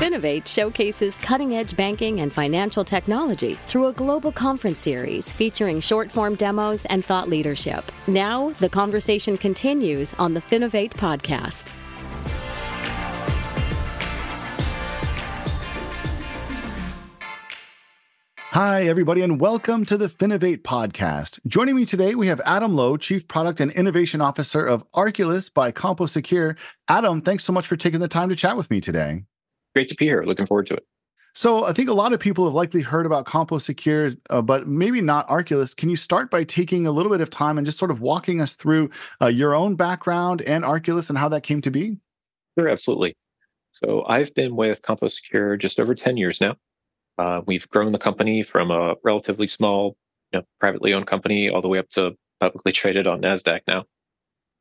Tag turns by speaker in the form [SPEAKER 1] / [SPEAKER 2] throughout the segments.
[SPEAKER 1] Finovate showcases cutting edge banking and financial technology through a global conference series featuring short form demos and thought leadership. Now, the conversation continues on the Finovate podcast.
[SPEAKER 2] Hi, everybody, and welcome to the Finovate podcast. Joining me today, we have Adam Lowe, Chief Product and Innovation Officer of Arculus by CompoSecure. Adam, thanks so much for taking the time to chat with me today.
[SPEAKER 3] Great to be here. Looking forward to it.
[SPEAKER 2] So, I think a lot of people have likely heard about CompoSecure, uh, but maybe not Arculus. Can you start by taking a little bit of time and just sort of walking us through uh, your own background and Arculus and how that came to be?
[SPEAKER 3] Sure, absolutely. So, I've been with CompoSecure just over 10 years now. Uh, we've grown the company from a relatively small, you know, privately owned company all the way up to publicly traded on NASDAQ now.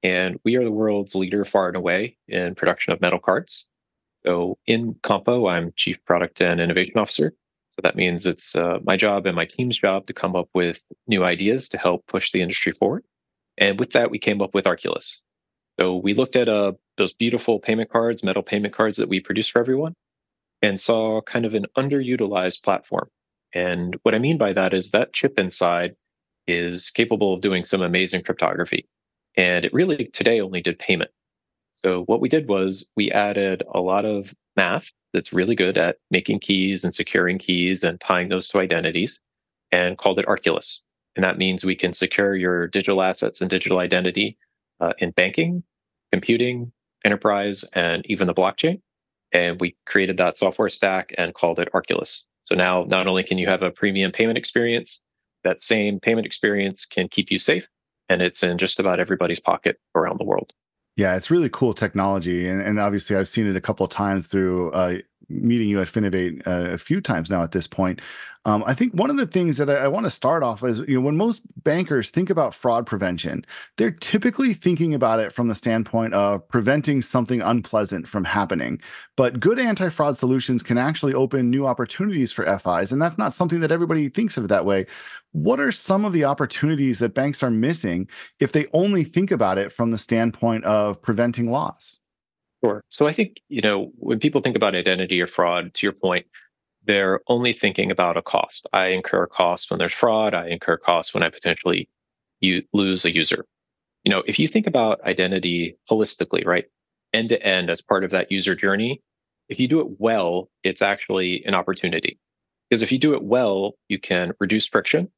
[SPEAKER 3] And we are the world's leader far and away in production of metal cards. So in Compo, I'm Chief Product and Innovation Officer. So that means it's uh, my job and my team's job to come up with new ideas to help push the industry forward. And with that, we came up with Arculus. So we looked at uh, those beautiful payment cards, metal payment cards that we produce for everyone, and saw kind of an underutilized platform. And what I mean by that is that chip inside is capable of doing some amazing cryptography. And it really today only did payment. So what we did was we added a lot of math that's really good at making keys and securing keys and tying those to identities and called it Arculus. And that means we can secure your digital assets and digital identity uh, in banking, computing, enterprise, and even the blockchain. And we created that software stack and called it Arculus. So now not only can you have a premium payment experience, that same payment experience can keep you safe and it's in just about everybody's pocket around the world.
[SPEAKER 2] Yeah, it's really cool technology, and, and obviously I've seen it a couple of times through uh, meeting you at Finovate uh, a few times now at this point. Um, I think one of the things that I, I want to start off is, you know, when most bankers think about fraud prevention, they're typically thinking about it from the standpoint of preventing something unpleasant from happening. But good anti-fraud solutions can actually open new opportunities for FIs, and that's not something that everybody thinks of that way. What are some of the opportunities that banks are missing if they only think about it from the standpoint of preventing loss?
[SPEAKER 3] Sure. So I think, you know, when people think about identity or fraud, to your point, they're only thinking about a cost. I incur costs when there's fraud. I incur costs when I potentially you lose a user. You know, if you think about identity holistically, right, end to end as part of that user journey, if you do it well, it's actually an opportunity. Because if you do it well, you can reduce friction,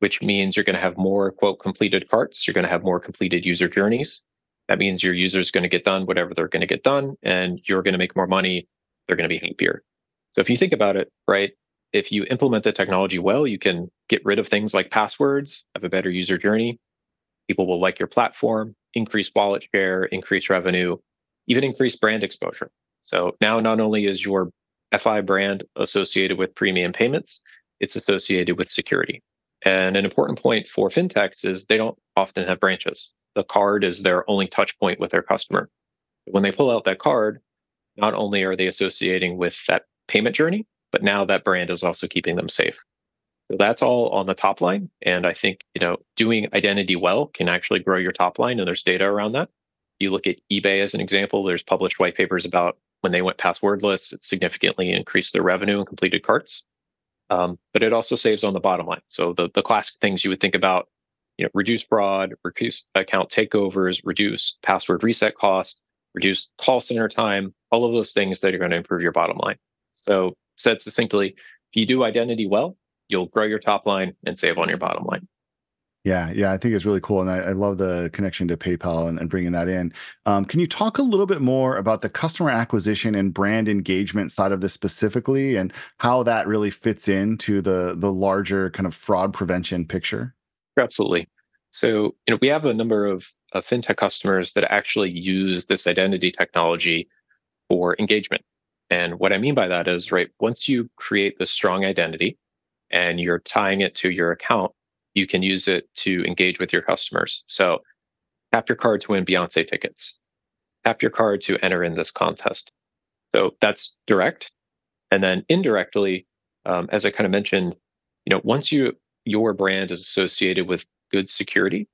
[SPEAKER 3] which means you're going to have more quote completed carts. You're going to have more completed user journeys. That means your user is going to get done whatever they're going to get done, and you're going to make more money. They're going to be happier. So if you think about it, right, if you implement the technology well, you can get rid of things like passwords, have a better user journey. People will like your platform, increase wallet share, increase revenue, even increase brand exposure. So now not only is your FI brand associated with premium payments, it's associated with security. And an important point for fintechs is they don't often have branches the card is their only touch point with their customer. When they pull out that card, not only are they associating with that payment journey, but now that brand is also keeping them safe. So that's all on the top line. And I think, you know, doing identity well can actually grow your top line and there's data around that. You look at eBay as an example, there's published white papers about when they went passwordless, it significantly increased their revenue and completed carts. Um, but it also saves on the bottom line. So the, the classic things you would think about you know, reduce fraud, reduce account takeovers, reduce password reset costs, reduce call center time, all of those things that are going to improve your bottom line. So, said succinctly, if you do identity well, you'll grow your top line and save on your bottom line.
[SPEAKER 2] Yeah, yeah, I think it's really cool, and I, I love the connection to PayPal and, and bringing that in. Um, can you talk a little bit more about the customer acquisition and brand engagement side of this specifically, and how that really fits into the the larger kind of fraud prevention picture?
[SPEAKER 3] Absolutely. So, you know, we have a number of, fintech customers that actually use this identity technology for engagement. And what I mean by that is, right, once you create this strong identity and you're tying it to your account, you can use it to engage with your customers. So, tap your card to win Beyonce tickets, tap your card to enter in this contest. So, that's direct. And then indirectly, um, as I kind of mentioned, you know, once you your brand is associated with good security,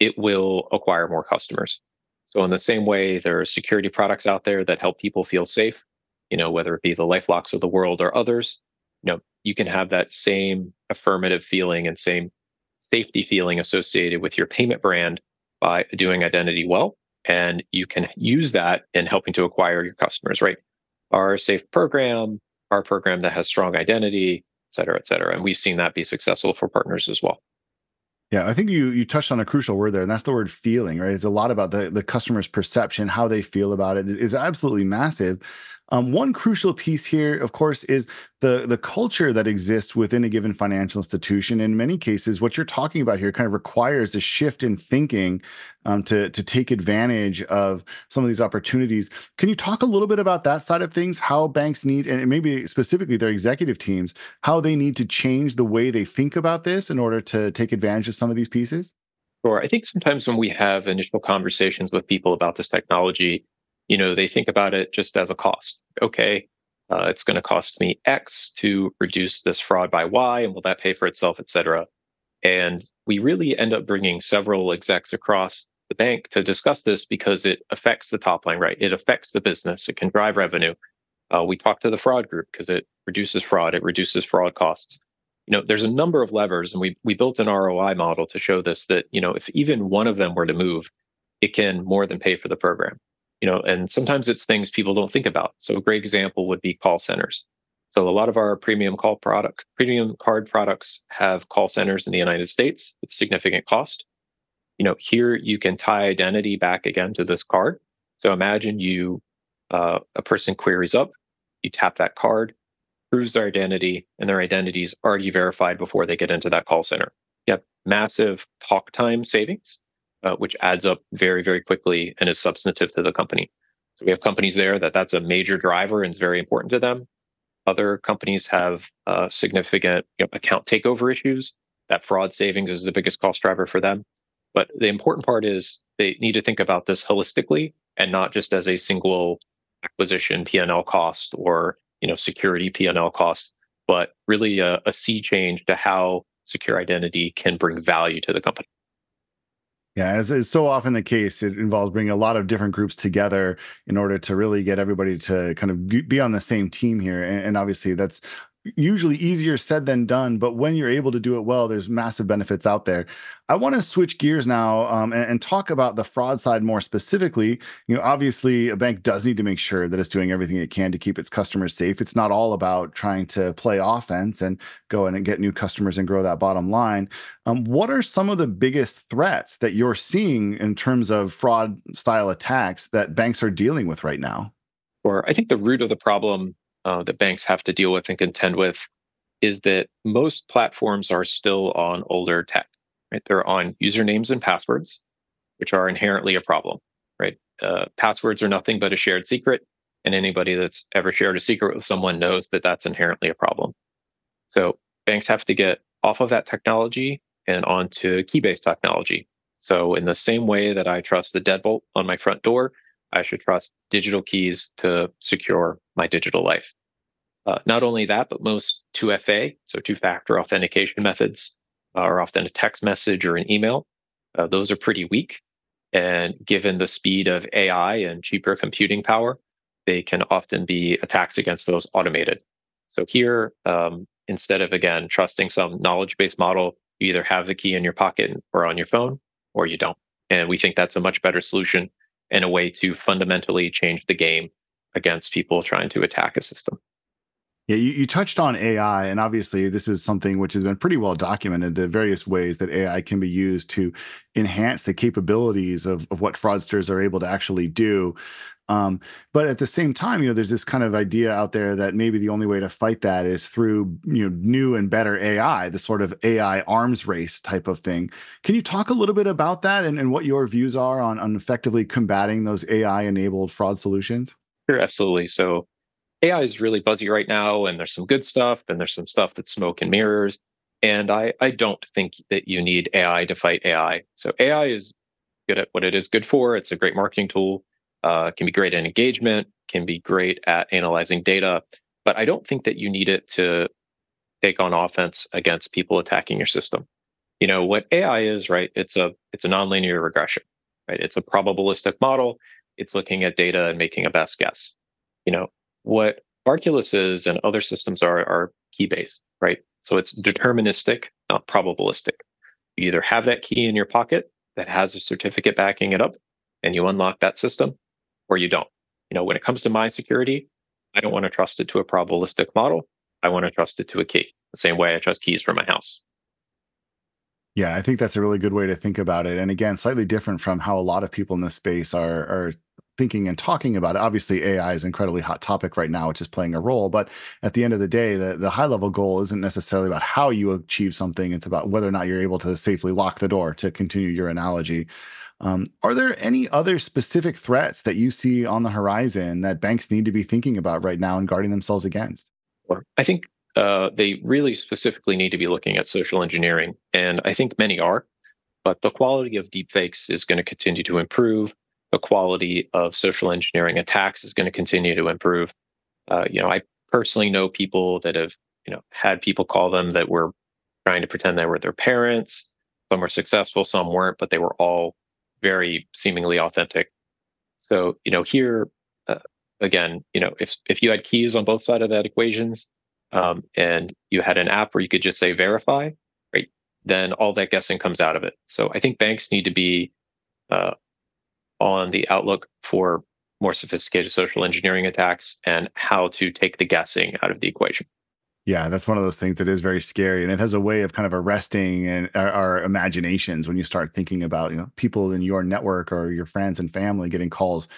[SPEAKER 3] it will acquire more customers. So, in the same way, there are security products out there that help people feel safe. you know, whether it be the LifeLocks of the world or others, you know, you can have that same affirmative feeling and same safety feeling associated with your payment brand by doing identity well. And you can use that in helping to acquire your customers, right? Our safe program, our program that has strong identity, et cetera, et cetera. And we've seen that be successful for partners as well.
[SPEAKER 2] Yeah, I think you you touched on a crucial word there, and that's the word feeling, right? It's a lot about the the customer's perception, how they feel about it is absolutely massive. Um, one crucial piece here, of course, is the the culture that exists within a given financial institution. In many cases, what you're talking about here kind of requires a shift in thinking um, to to take advantage of some of these opportunities. Can you talk a little bit about that side of things? How banks need, and maybe specifically their executive teams, how they need to change the way they think about this in order to take advantage of some of these pieces?
[SPEAKER 3] Sure. I think sometimes when we have initial conversations with people about this technology, you know, they think about it just as a cost. Okay, uh, it's going to cost me X to reduce this fraud by Y, and will that pay for itself, et cetera? And we really end up bringing several execs across the bank to discuss this because it affects the top line, right? It affects the business. It can drive revenue. Uh, we talk to the fraud group because it reduces fraud. It reduces fraud costs. You know, there's a number of levers, and we we built an ROI model to show this. That you know, if even one of them were to move, it can more than pay for the program you know and sometimes it's things people don't think about. So a great example would be call centers. So a lot of our premium call product premium card products have call centers in the united states with significant cost. You know here you can tie identity back again to this card. So imagine you uh, a person queries up you tap that card proves their identity and their identity is already verified before they get into that call center. You have massive talk time savings uh, which adds up very, very quickly and is substantive to the company. So we have companies there that that's a major driver and is very important to them. Other companies have uh, significant you know, account takeover issues. That fraud savings is the biggest cost driver for them. But the important part is they need to think about this holistically and not just as a single acquisition P&L cost or you know security P&L cost, but really a, a sea change to how secure identity can bring value to the company.
[SPEAKER 2] Yeah, as is so often the case, it involves bringing a lot of different groups together in order to really get everybody to kind of be on the same team here. And, and obviously, that's usually easier said than done, but when you're able to do it well, there's massive benefits out there. I want to switch gears now um, and, and, talk about the fraud side more specifically. You know, obviously, a bank does need to make sure that it's doing everything it can to keep its customers safe. It's not all about trying to play offense and go in and get new customers and grow that bottom line. Um, what are some of the biggest threats that you're seeing in terms of fraud style attacks that banks are dealing with right now?
[SPEAKER 3] Or I think the root of the problem uh, that banks have to deal with and contend with is that most platforms are still on older tech. Right, they're on usernames and passwords, which are inherently a problem. Right, uh, passwords are nothing but a shared secret, and anybody that's ever shared a secret with someone knows that that's inherently a problem. So banks have to get off of that technology and onto key-based technology. So in the same way that I trust the deadbolt on my front door, I should trust digital keys to secure my digital life. Uh, not only that, but most 2FA, so two factor authentication methods, uh, are often a text message or an email. Uh, those are pretty weak. And given the speed of AI and cheaper computing power, they can often be attacks against those automated. So here, um, instead of again trusting some knowledge based model, you either have the key in your pocket or on your phone, or you don't. And we think that's a much better solution and a way to fundamentally change the game against people trying to attack a system.
[SPEAKER 2] Yeah, you, you touched on AI, and obviously, this is something which has been pretty well documented the various ways that AI can be used to enhance the capabilities of, of what fraudsters are able to actually do. Um, but at the same time, you know, there's this kind of idea out there that maybe the only way to fight that is through, you know, new and better AI, the sort of AI arms race type of thing. Can you talk a little bit about that and, and what your views are on, on effectively combating those AI enabled fraud solutions?
[SPEAKER 3] Sure, absolutely. So AI is really buzzy right now, and there's some good stuff, and there's some stuff that's smoke and mirrors. And I, I don't think that you need AI to fight AI. So AI is good at what it is good for. It's a great marketing tool uh, can be great at engagement, can be great at analyzing data, but I don't think that you need it to take on offense against people attacking your system. You know what AI is, right? It's a it's a nonlinear regression, right? It's a probabilistic model. It's looking at data and making a best guess. You know, what Arculus is and other systems are are key based, right? So it's deterministic, not probabilistic. You either have that key in your pocket that has a certificate backing it up, and you unlock that system, or you don't. You know, when it comes to my security, I don't want to trust it to a probabilistic model. I want to trust it to a key, the same way I trust keys for my house.
[SPEAKER 2] Yeah, I think that's a really good way to think about it. And again, slightly different from how a lot of people in this space are are thinking and talking about it. Obviously, AI is an incredibly hot topic right now, which is playing a role. But at the end of the day, the, the high level goal isn't necessarily about how you achieve something. It's about whether or not you're able to safely lock the door, to continue your analogy. Um, are there any other specific threats that you see on the horizon that banks need to be thinking about right now and guarding themselves against?
[SPEAKER 3] I think uh, they really specifically need to be looking at social engineering. And I think many are, but the quality of deepfakes is going to continue to improve. The quality of social engineering attacks is going to continue to improve. Uh, you know, I personally know people that have, you know, had people call them that were trying to pretend they were their parents. Some were successful, some weren't, but they were all very seemingly authentic. So, you know, here uh, again, you know, if if you had keys on both sides of that equations, um, and you had an app where you could just say verify, right? Then all that guessing comes out of it. So I think banks need to be uh, on the outlook for more sophisticated social engineering attacks and how to take the guessing out of the equation.
[SPEAKER 2] Yeah, that's one of those things that is very scary, and it has a way of kind of arresting and our, our, imaginations when you start thinking about you know people in your network or your friends and family getting calls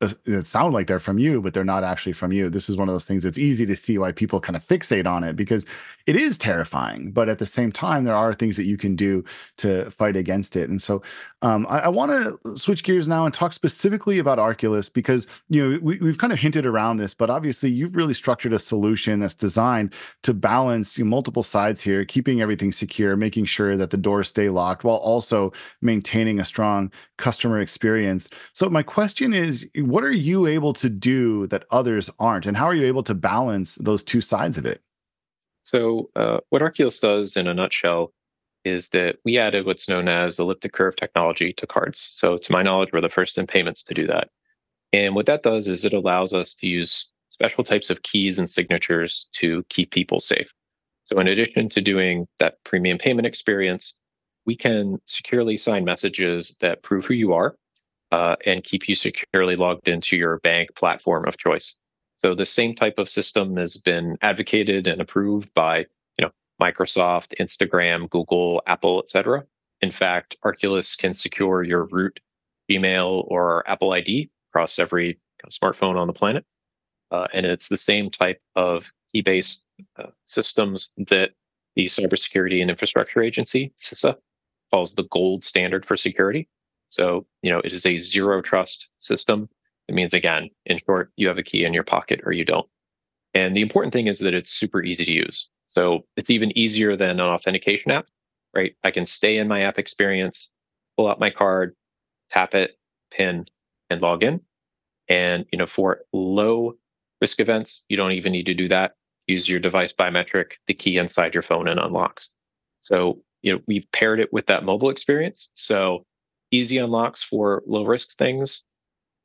[SPEAKER 2] uh, that sound like they're from you, but they're not actually from you. This is one of those things that's easy to see why people kind of fixate on it because it is terrifying. But at the same time, there are things that you can do to fight against it. And so um, I, I want to switch gears now and talk specifically about Arculus because you know we, we've kind of hinted around this, but obviously you've really structured a solution that's designed to balance you know, multiple sides here, keeping everything secure, making sure that the doors stay locked while also maintaining a strong customer experience. So my question is what are you able to do that others aren't? And how are you able to balance those two sides of it?
[SPEAKER 3] So, uh, what Arculus does in a nutshell is that we added what's known as elliptic curve technology to cards. So, to my knowledge, we're the first in payments to do that. And what that does is it allows us to use special types of keys and signatures to keep people safe. So, in addition to doing that premium payment experience, we can securely sign messages that prove who you are uh, and keep you securely logged into your bank platform of choice. So the same type of system has been advocated and approved by you know Microsoft, Instagram, Google, Apple, etc. In fact, Arculus can secure your root Gmail or Apple ID across every smartphone on the planet. Uh, and it's the same type of key-based uh, systems that the Cybersecurity and Infrastructure Agency, CISA, calls the gold standard for security. So, you know, it is a zero trust system. It means, again, in short, you have a key in your pocket or you don't. And the important thing is that it's super easy to use. So it's even easier than an authentication app, right? I can stay in my app experience, pull out my card, tap it, pin, and log in. And you know, for low risk events, you don't even need to do that. Use your device biometric, the key inside your phone and unlocks. So you know, we've paired it with that mobile experience. So easy unlocks for low risk things,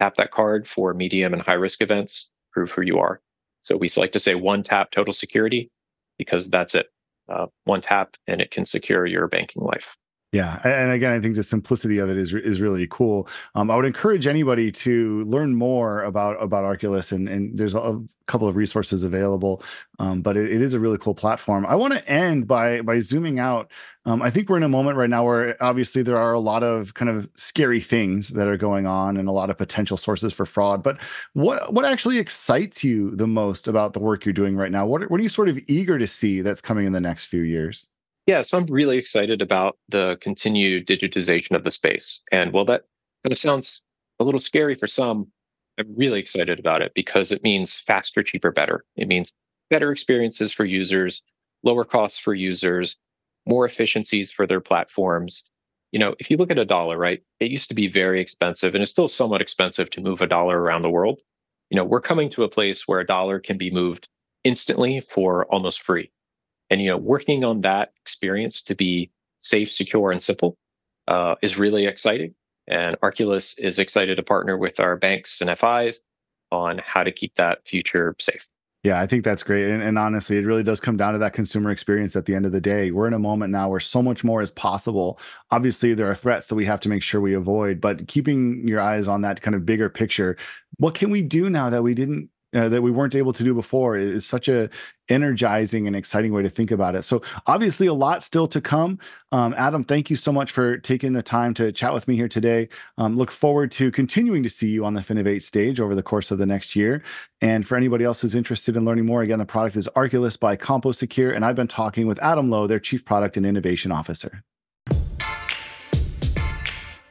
[SPEAKER 3] tap that card for medium and high risk events, prove who you are. So we like to say one tap total security because that's it. Uh, one tap and it can secure your banking life.
[SPEAKER 2] Yeah, and again, I think the simplicity of it is is really cool. Um, I would encourage anybody to learn more about about Arculus, and and there's a couple of resources available. Um, but it, it is a really cool platform. I want to end by by zooming out. Um, I think we're in a moment right now where obviously there are a lot of kind of scary things that are going on, and a lot of potential sources for fraud. But what what actually excites you the most about the work you're doing right now? What what are you sort of eager to see that's coming in the next few years?
[SPEAKER 3] Yeah, so I'm really excited about the continued digitization of the space. And while that kind of sounds a little scary for some, I'm really excited about it because it means faster, cheaper, better. It means better experiences for users, lower costs for users, more efficiencies for their platforms. You know, if you look at a dollar, right, it used to be very expensive and it's still somewhat expensive to move a dollar around the world. You know, we're coming to a place where a dollar can be moved instantly for almost free. And you know, working on that experience to be safe, secure, and simple uh, is really exciting. And Arculus is excited to partner with our banks and FIs on how to keep that future safe.
[SPEAKER 2] Yeah, I think that's great. And, and, honestly, it really does come down to that consumer experience at the end of the day. We're in a moment now where so much more is possible. Obviously, there are threats that we have to make sure we avoid, but keeping your eyes on that kind of bigger picture. What can we do now that we didn't uh, that we weren't able to do before is such a energizing and exciting way to think about it. So obviously a lot still to come. Um, Adam, thank you so much for taking the time to chat with me here today. Um, look forward to continuing to see you on the Finovate stage over the course of the next year. And for anybody else who's interested in learning more, again, the product is Arculus by CompoSecure, and I've been talking with Adam Lowe, their Chief Product and Innovation Officer.